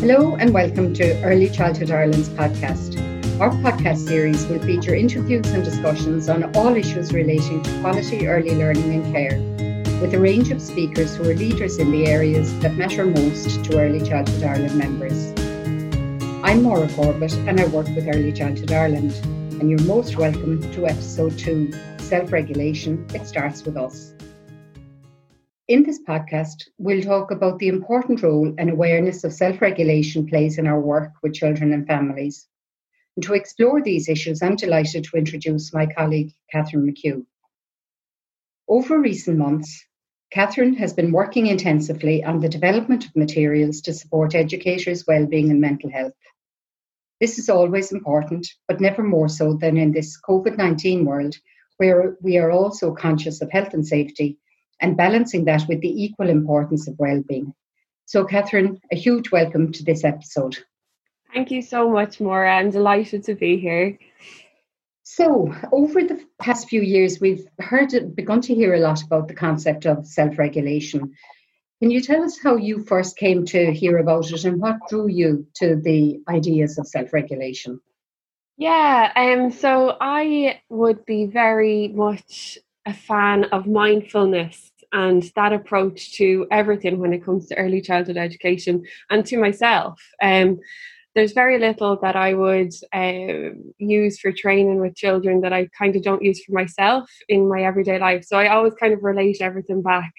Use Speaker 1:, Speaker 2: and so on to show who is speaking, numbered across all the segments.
Speaker 1: Hello and welcome to Early Childhood Ireland's podcast. Our podcast series will feature interviews and discussions on all issues relating to quality early learning and care, with a range of speakers who are leaders in the areas that matter most to Early Childhood Ireland members. I'm Maura Corbett and I work with Early Childhood Ireland, and you're most welcome to episode two Self Regulation It Starts With Us. In this podcast, we'll talk about the important role and awareness of self regulation plays in our work with children and families. And to explore these issues, I'm delighted to introduce my colleague, Catherine McHugh. Over recent months, Catherine has been working intensively on the development of materials to support educators' well-being and mental health. This is always important, but never more so than in this COVID 19 world, where we are also conscious of health and safety and balancing that with the equal importance of well-being. So, Catherine, a huge welcome to this episode.
Speaker 2: Thank you so much, Maura. I'm delighted to be here.
Speaker 1: So, over the past few years, we've heard, begun to hear a lot about the concept of self regulation. Can you tell us how you first came to hear about it and what drew you to the ideas of self regulation?
Speaker 2: Yeah, um, so I would be very much a fan of mindfulness and that approach to everything when it comes to early childhood education and to myself. Um, there's very little that I would uh, use for training with children that I kind of don't use for myself in my everyday life. So I always kind of relate everything back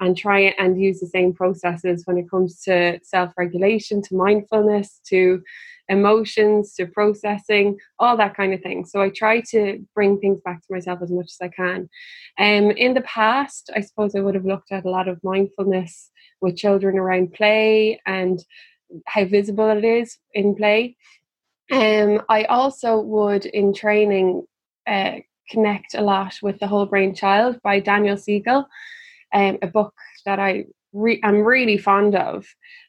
Speaker 2: and try and use the same processes when it comes to self regulation, to mindfulness, to emotions to processing, all that kind of thing. So I try to bring things back to myself as much as I can. Um, in the past, I suppose I would have looked at a lot of mindfulness with children around play and how visible it is in play. Um, I also would, in training, uh, connect a lot with The Whole Brain Child by Daniel Siegel, um, a book that I re- I'm really fond of,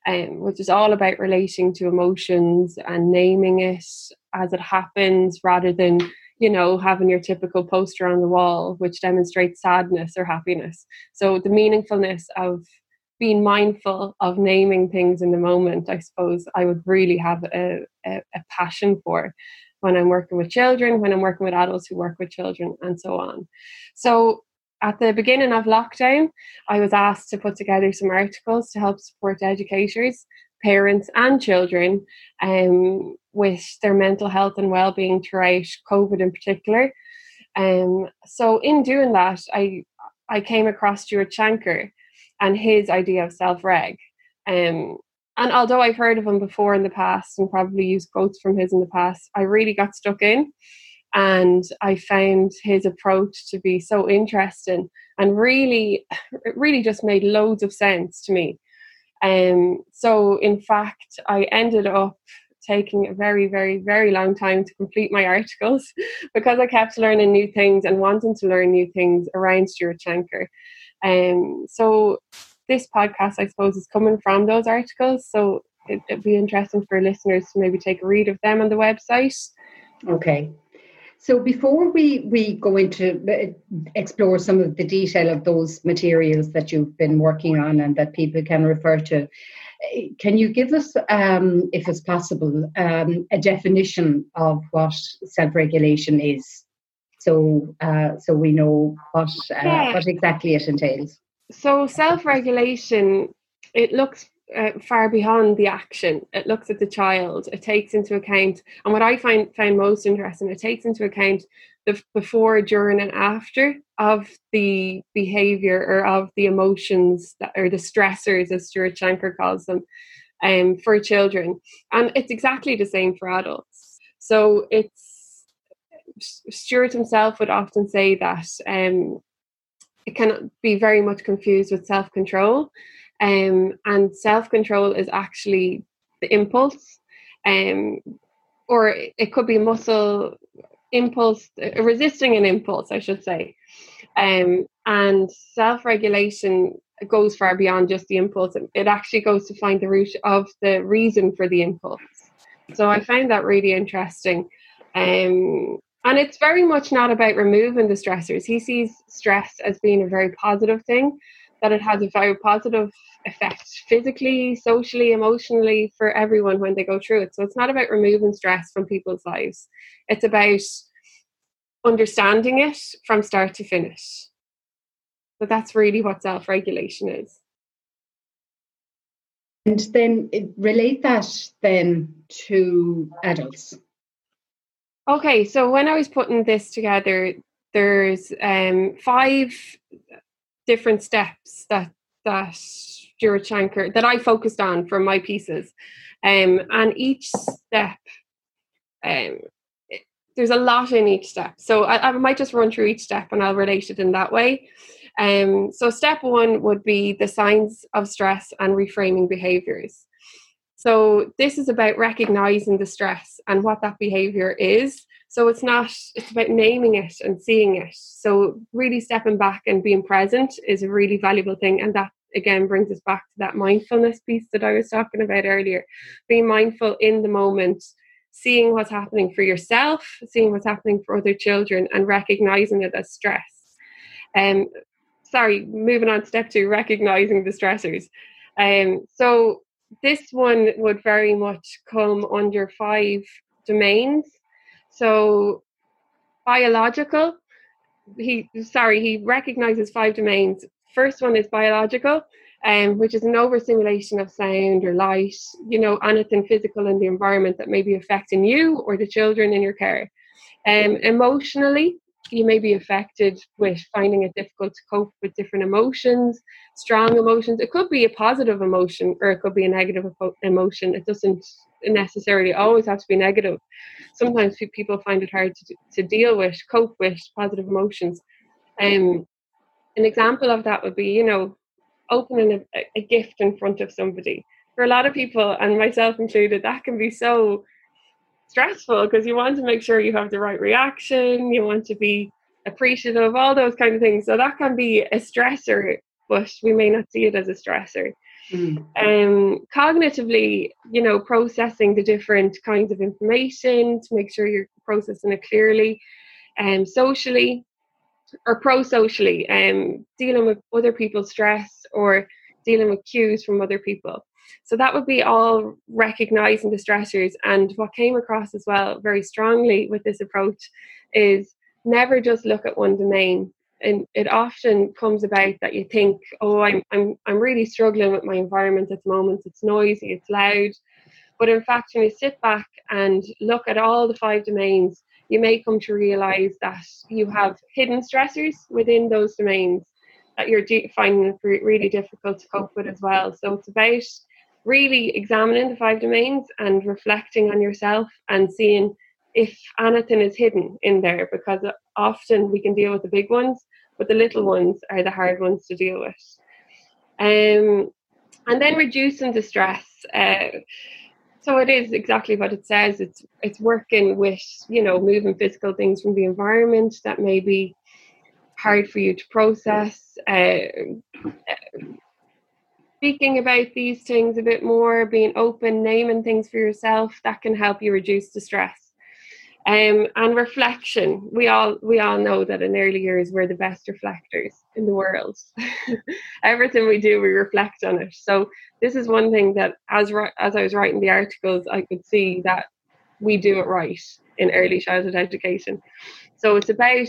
Speaker 2: um, which is all about relating to emotions and naming it as it happens rather than you know having your typical poster on the wall which demonstrates sadness or happiness. So the meaningfulness of being mindful of naming things in the moment i suppose i would really have a, a, a passion for when i'm working with children when i'm working with adults who work with children and so on. So at the beginning of lockdown, I was asked to put together some articles to help support educators, parents, and children um, with their mental health and well-being throughout COVID in particular. Um, so in doing that, I I came across Stuart Shanker and his idea of self-reg. Um, and although I've heard of him before in the past and probably used quotes from his in the past, I really got stuck in and I found his approach to be so interesting and really, it really just made loads of sense to me. Um, so, in fact, I ended up taking a very, very, very long time to complete my articles because I kept learning new things and wanting to learn new things around Stuart Shanker. Um, so, this podcast, I suppose, is coming from those articles. So, it, it'd be interesting for listeners to maybe take a read of them on the website.
Speaker 1: Okay, so before we, we go into uh, explore some of the detail of those materials that you've been working on and that people can refer to, uh, can you give us, um, if it's possible, um, a definition of what self-regulation is? So, uh, so we know what uh, yeah. what exactly it entails.
Speaker 2: So, self-regulation it looks uh, far beyond the action. It looks at the child. It takes into account, and what I find found most interesting, it takes into account the before, during, and after of the behavior or of the emotions that or the stressors, as Stuart Shanker calls them, um, for children, and it's exactly the same for adults. So it's Stuart himself would often say that um, it can be very much confused with self control um, and self control is actually the impulse, um, or it could be muscle impulse, uh, resisting an impulse, I should say. Um, and self regulation goes far beyond just the impulse, it actually goes to find the root of the reason for the impulse. So I find that really interesting. Um, and it's very much not about removing the stressors. He sees stress as being a very positive thing that it has a very positive effect physically, socially, emotionally for everyone when they go through it. So it's not about removing stress from people's lives. It's about understanding it from start to finish. But that's really what self regulation is.
Speaker 1: And then relate that then to adults.
Speaker 2: Okay, so when I was putting this together, there's um, five different steps that that Stuart Shanker that I focused on for my pieces, um, and each step, um, there's a lot in each step. So I, I might just run through each step and I'll relate it in that way. Um, so step one would be the signs of stress and reframing behaviors. So this is about recognizing the stress and what that behavior is. So it's not, it's about naming it and seeing it. So really stepping back and being present is a really valuable thing. And that again brings us back to that mindfulness piece that I was talking about earlier. Being mindful in the moment, seeing what's happening for yourself, seeing what's happening for other children, and recognizing it as stress. Um, sorry, moving on to step two, recognizing the stressors. Um, so this one would very much come under five domains. So biological, he sorry, he recognizes five domains. First one is biological, um, which is an overstimulation of sound or light, you know, anything physical in the environment that may be affecting you or the children in your care. Um, emotionally, you may be affected with finding it difficult to cope with different emotions, strong emotions. It could be a positive emotion or it could be a negative emotion. It doesn't necessarily always have to be negative. Sometimes people find it hard to, to deal with, cope with positive emotions. Um, an example of that would be, you know, opening a, a gift in front of somebody. For a lot of people, and myself included, that can be so stressful because you want to make sure you have the right reaction, you want to be appreciative, of all those kind of things. So that can be a stressor, but we may not see it as a stressor. Mm. Um, cognitively, you know, processing the different kinds of information to make sure you're processing it clearly. And um, socially, or pro-socially, um, dealing with other people's stress or dealing with cues from other people. So that would be all recognizing the stressors. And what came across as well very strongly with this approach is never just look at one domain. And it often comes about that you think, oh, I'm I'm I'm really struggling with my environment at the moment. It's noisy, it's loud. But in fact, when you sit back and look at all the five domains, you may come to realize that you have hidden stressors within those domains that you're finding really difficult to cope with as well. So it's about really examining the five domains and reflecting on yourself and seeing if anything is hidden in there because often we can deal with the big ones, but the little ones are the hard ones to deal with. Um, and then reducing the stress. Uh, so it is exactly what it says. It's it's working with you know moving physical things from the environment that may be hard for you to process. Uh, speaking about these things a bit more, being open, naming things for yourself, that can help you reduce the stress. Um, and reflection. We all we all know that in early years we're the best reflectors in the world. Everything we do, we reflect on it. So this is one thing that, as as I was writing the articles, I could see that we do it right in early childhood education. So it's about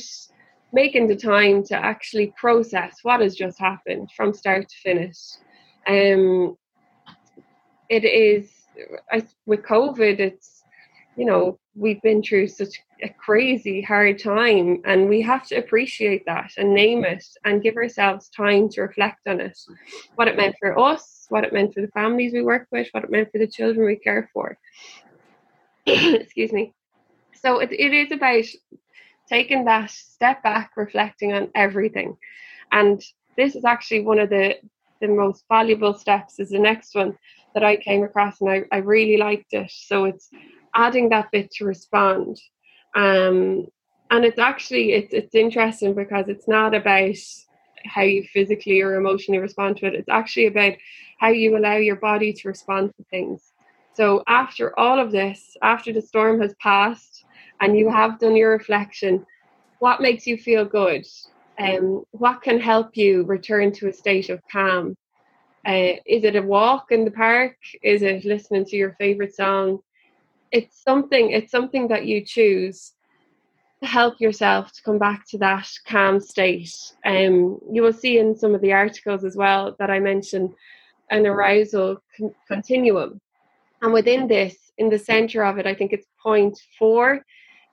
Speaker 2: making the time to actually process what has just happened from start to finish um, it is I, with COVID. It's you know we've been through such a crazy hard time, and we have to appreciate that and name it and give ourselves time to reflect on it, what it meant for us, what it meant for the families we work with, what it meant for the children we care for. Excuse me. So it, it is about taking that step back, reflecting on everything. And this is actually one of the, the most valuable steps is the next one that I came across and I, I really liked it. So it's adding that bit to respond. Um, and it's actually it's it's interesting because it's not about how you physically or emotionally respond to it. It's actually about how you allow your body to respond to things. So after all of this, after the storm has passed and you have done your reflection, what makes you feel good? Um, what can help you return to a state of calm? Uh, is it a walk in the park? Is it listening to your favorite song? It's something. It's something that you choose to help yourself to come back to that calm state. Um, you will see in some of the articles as well that I mentioned an arousal con- continuum, and within this, in the center of it, I think it's point four.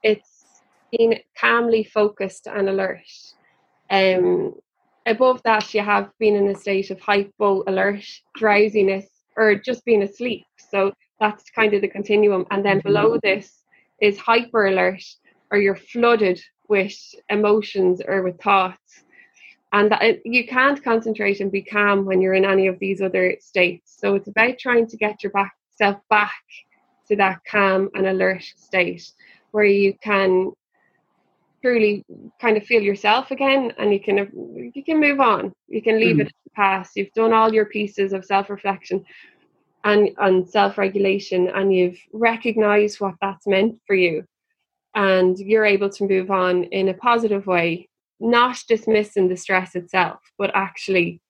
Speaker 2: It's being calmly focused and alert. Um, above that, you have been in a state of hypo alert, drowsiness, or just being asleep. So that's kind of the continuum. And then below mm-hmm. this is hyper alert, or you're flooded with emotions or with thoughts. And that, you can't concentrate and be calm when you're in any of these other states. So it's about trying to get your back, self back to that calm and alert state where you can truly kind of feel yourself again and you can you can move on. You can leave mm. it past. You've done all your pieces of self-reflection and and self-regulation and you've recognized what that's meant for you. And you're able to move on in a positive way not dismissing the stress itself but actually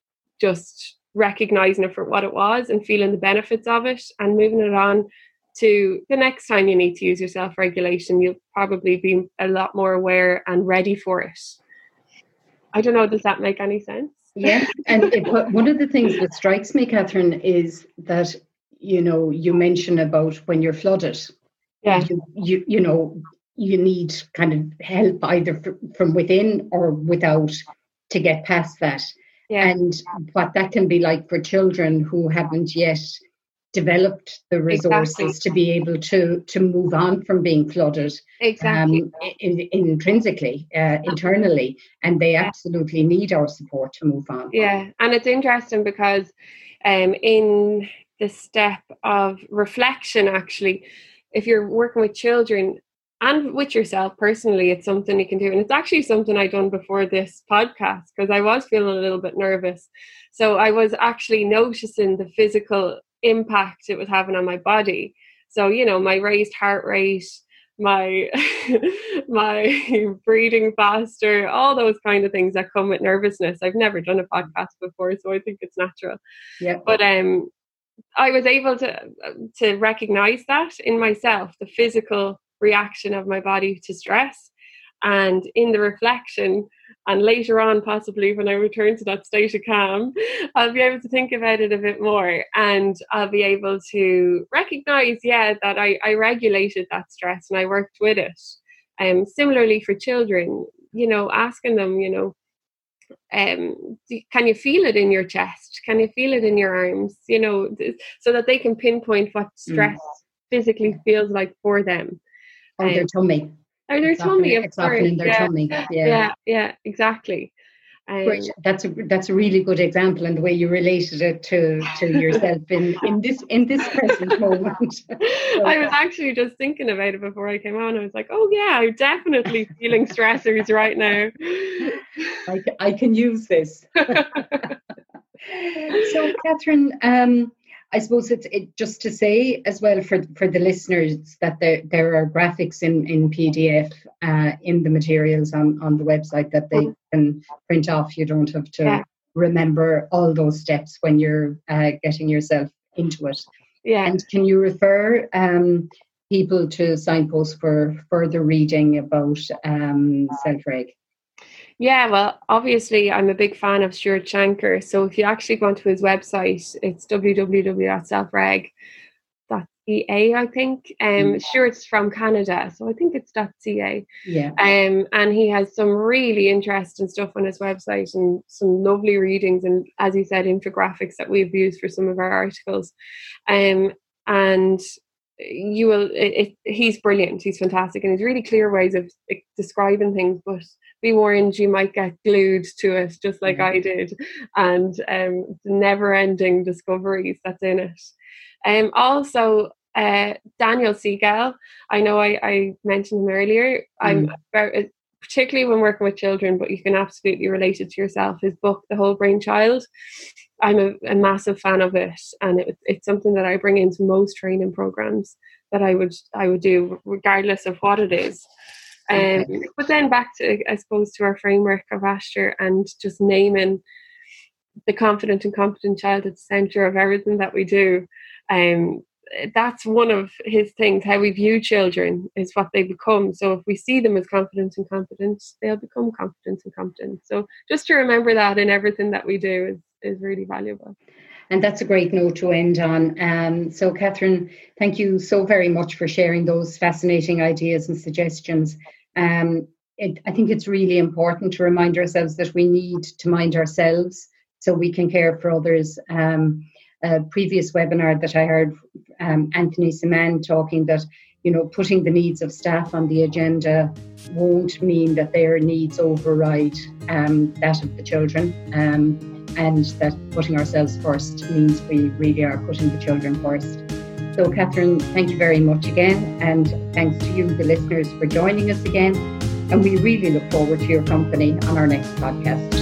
Speaker 2: just recognizing it for what it was and feeling the benefits of it and moving it on to the next time you need to use your self regulation, you'll probably be a lot more aware and ready for it. I don't know, does that make any sense?
Speaker 1: Yeah, and it, one of the things that strikes me, Catherine, is that you know you mention about when you're flooded.
Speaker 2: Yeah,
Speaker 1: you you, you know you need kind of help either from within or without to get past that. Yeah. And what that can be like for children who haven't yet developed the resources exactly. to be able to to move on from being flooded
Speaker 2: exactly. um,
Speaker 1: in, in, intrinsically uh, internally and they absolutely need our support to move on.
Speaker 2: Yeah and it's interesting because um, in the step of reflection actually if you're working with children and with yourself personally it's something you can do and it's actually something i done before this podcast because i was feeling a little bit nervous. So i was actually noticing the physical impact it was having on my body. So, you know, my raised heart rate, my my breathing faster, all those kind of things that come with nervousness. I've never done a podcast before, so I think it's natural.
Speaker 1: Yeah.
Speaker 2: But um I was able to to recognize that in myself, the physical reaction of my body to stress. And in the reflection, and later on, possibly when I return to that state of calm, I'll be able to think about it a bit more and I'll be able to recognize, yeah, that I, I regulated that stress and I worked with it. Um, similarly for children, you know, asking them, you know, um, can you feel it in your chest? Can you feel it in your arms? You know, so that they can pinpoint what mm. stress mm. physically feels like for them.
Speaker 1: Or um, their tummy.
Speaker 2: Or their
Speaker 1: it's
Speaker 2: tummy,
Speaker 1: often,
Speaker 2: of course.
Speaker 1: in their
Speaker 2: yeah.
Speaker 1: tummy. Yeah.
Speaker 2: yeah, yeah, exactly.
Speaker 1: Um, that's a that's a really good example, and the way you related it to to yourself in in this in this present moment. so,
Speaker 2: I was actually just thinking about it before I came on. I was like, oh yeah, I'm definitely feeling stressors right now.
Speaker 1: I, I can use this. so, Catherine, um, I suppose it's it, just to say as well for for the listeners that there there are graphics in in PDF uh, in the materials on on the website that they can print off. You don't have to yeah. remember all those steps when you're uh, getting yourself into it.
Speaker 2: Yeah.
Speaker 1: And can you refer um, people to signposts for further reading about um, self-reg?
Speaker 2: Yeah, well, obviously, I'm a big fan of Stuart Shanker. So if you actually go onto his website, it's www.selfreg.ca, I think. Um, mm. Stuart's from Canada, so I think it's .ca.
Speaker 1: Yeah.
Speaker 2: Um, and he has some really interesting stuff on his website and some lovely readings and, as you said, infographics that we've used for some of our articles. Um, and you will it, it, he's brilliant he's fantastic and he's really clear ways of describing things but be warned you might get glued to it just like mm-hmm. I did and um, the never ending discoveries that's in it. Um, also, uh, Daniel Siegel, I know I, I mentioned him earlier. I'm mm. very, particularly when working with children, but you can absolutely relate it to yourself. His book, The Whole Brain Child, I'm a, a massive fan of it, and it, it's something that I bring into most training programs that I would I would do, regardless of what it is. Um, but then back to, I suppose, to our framework of Aistear and just naming the confident and competent child at the centre of everything that we do. Um, that's one of his things. How we view children is what they become. So if we see them as confident and competent, they'll become confident and competent. So just to remember that in everything that we do is, is really valuable.
Speaker 1: And that's a great note to end on. Um, so, Catherine, thank you so very much for sharing those fascinating ideas and suggestions. Um, it, I think it's really important to remind ourselves that we need to mind ourselves so we can care for others. Um, a previous webinar that I heard um, Anthony Semann talking that you know putting the needs of staff on the agenda won't mean that their needs override um, that of the children, um, and that putting ourselves first means we really are putting the children first. So, Catherine, thank you very much again, and thanks to you, the listeners, for joining us again. And we really look forward to your company on our next podcast.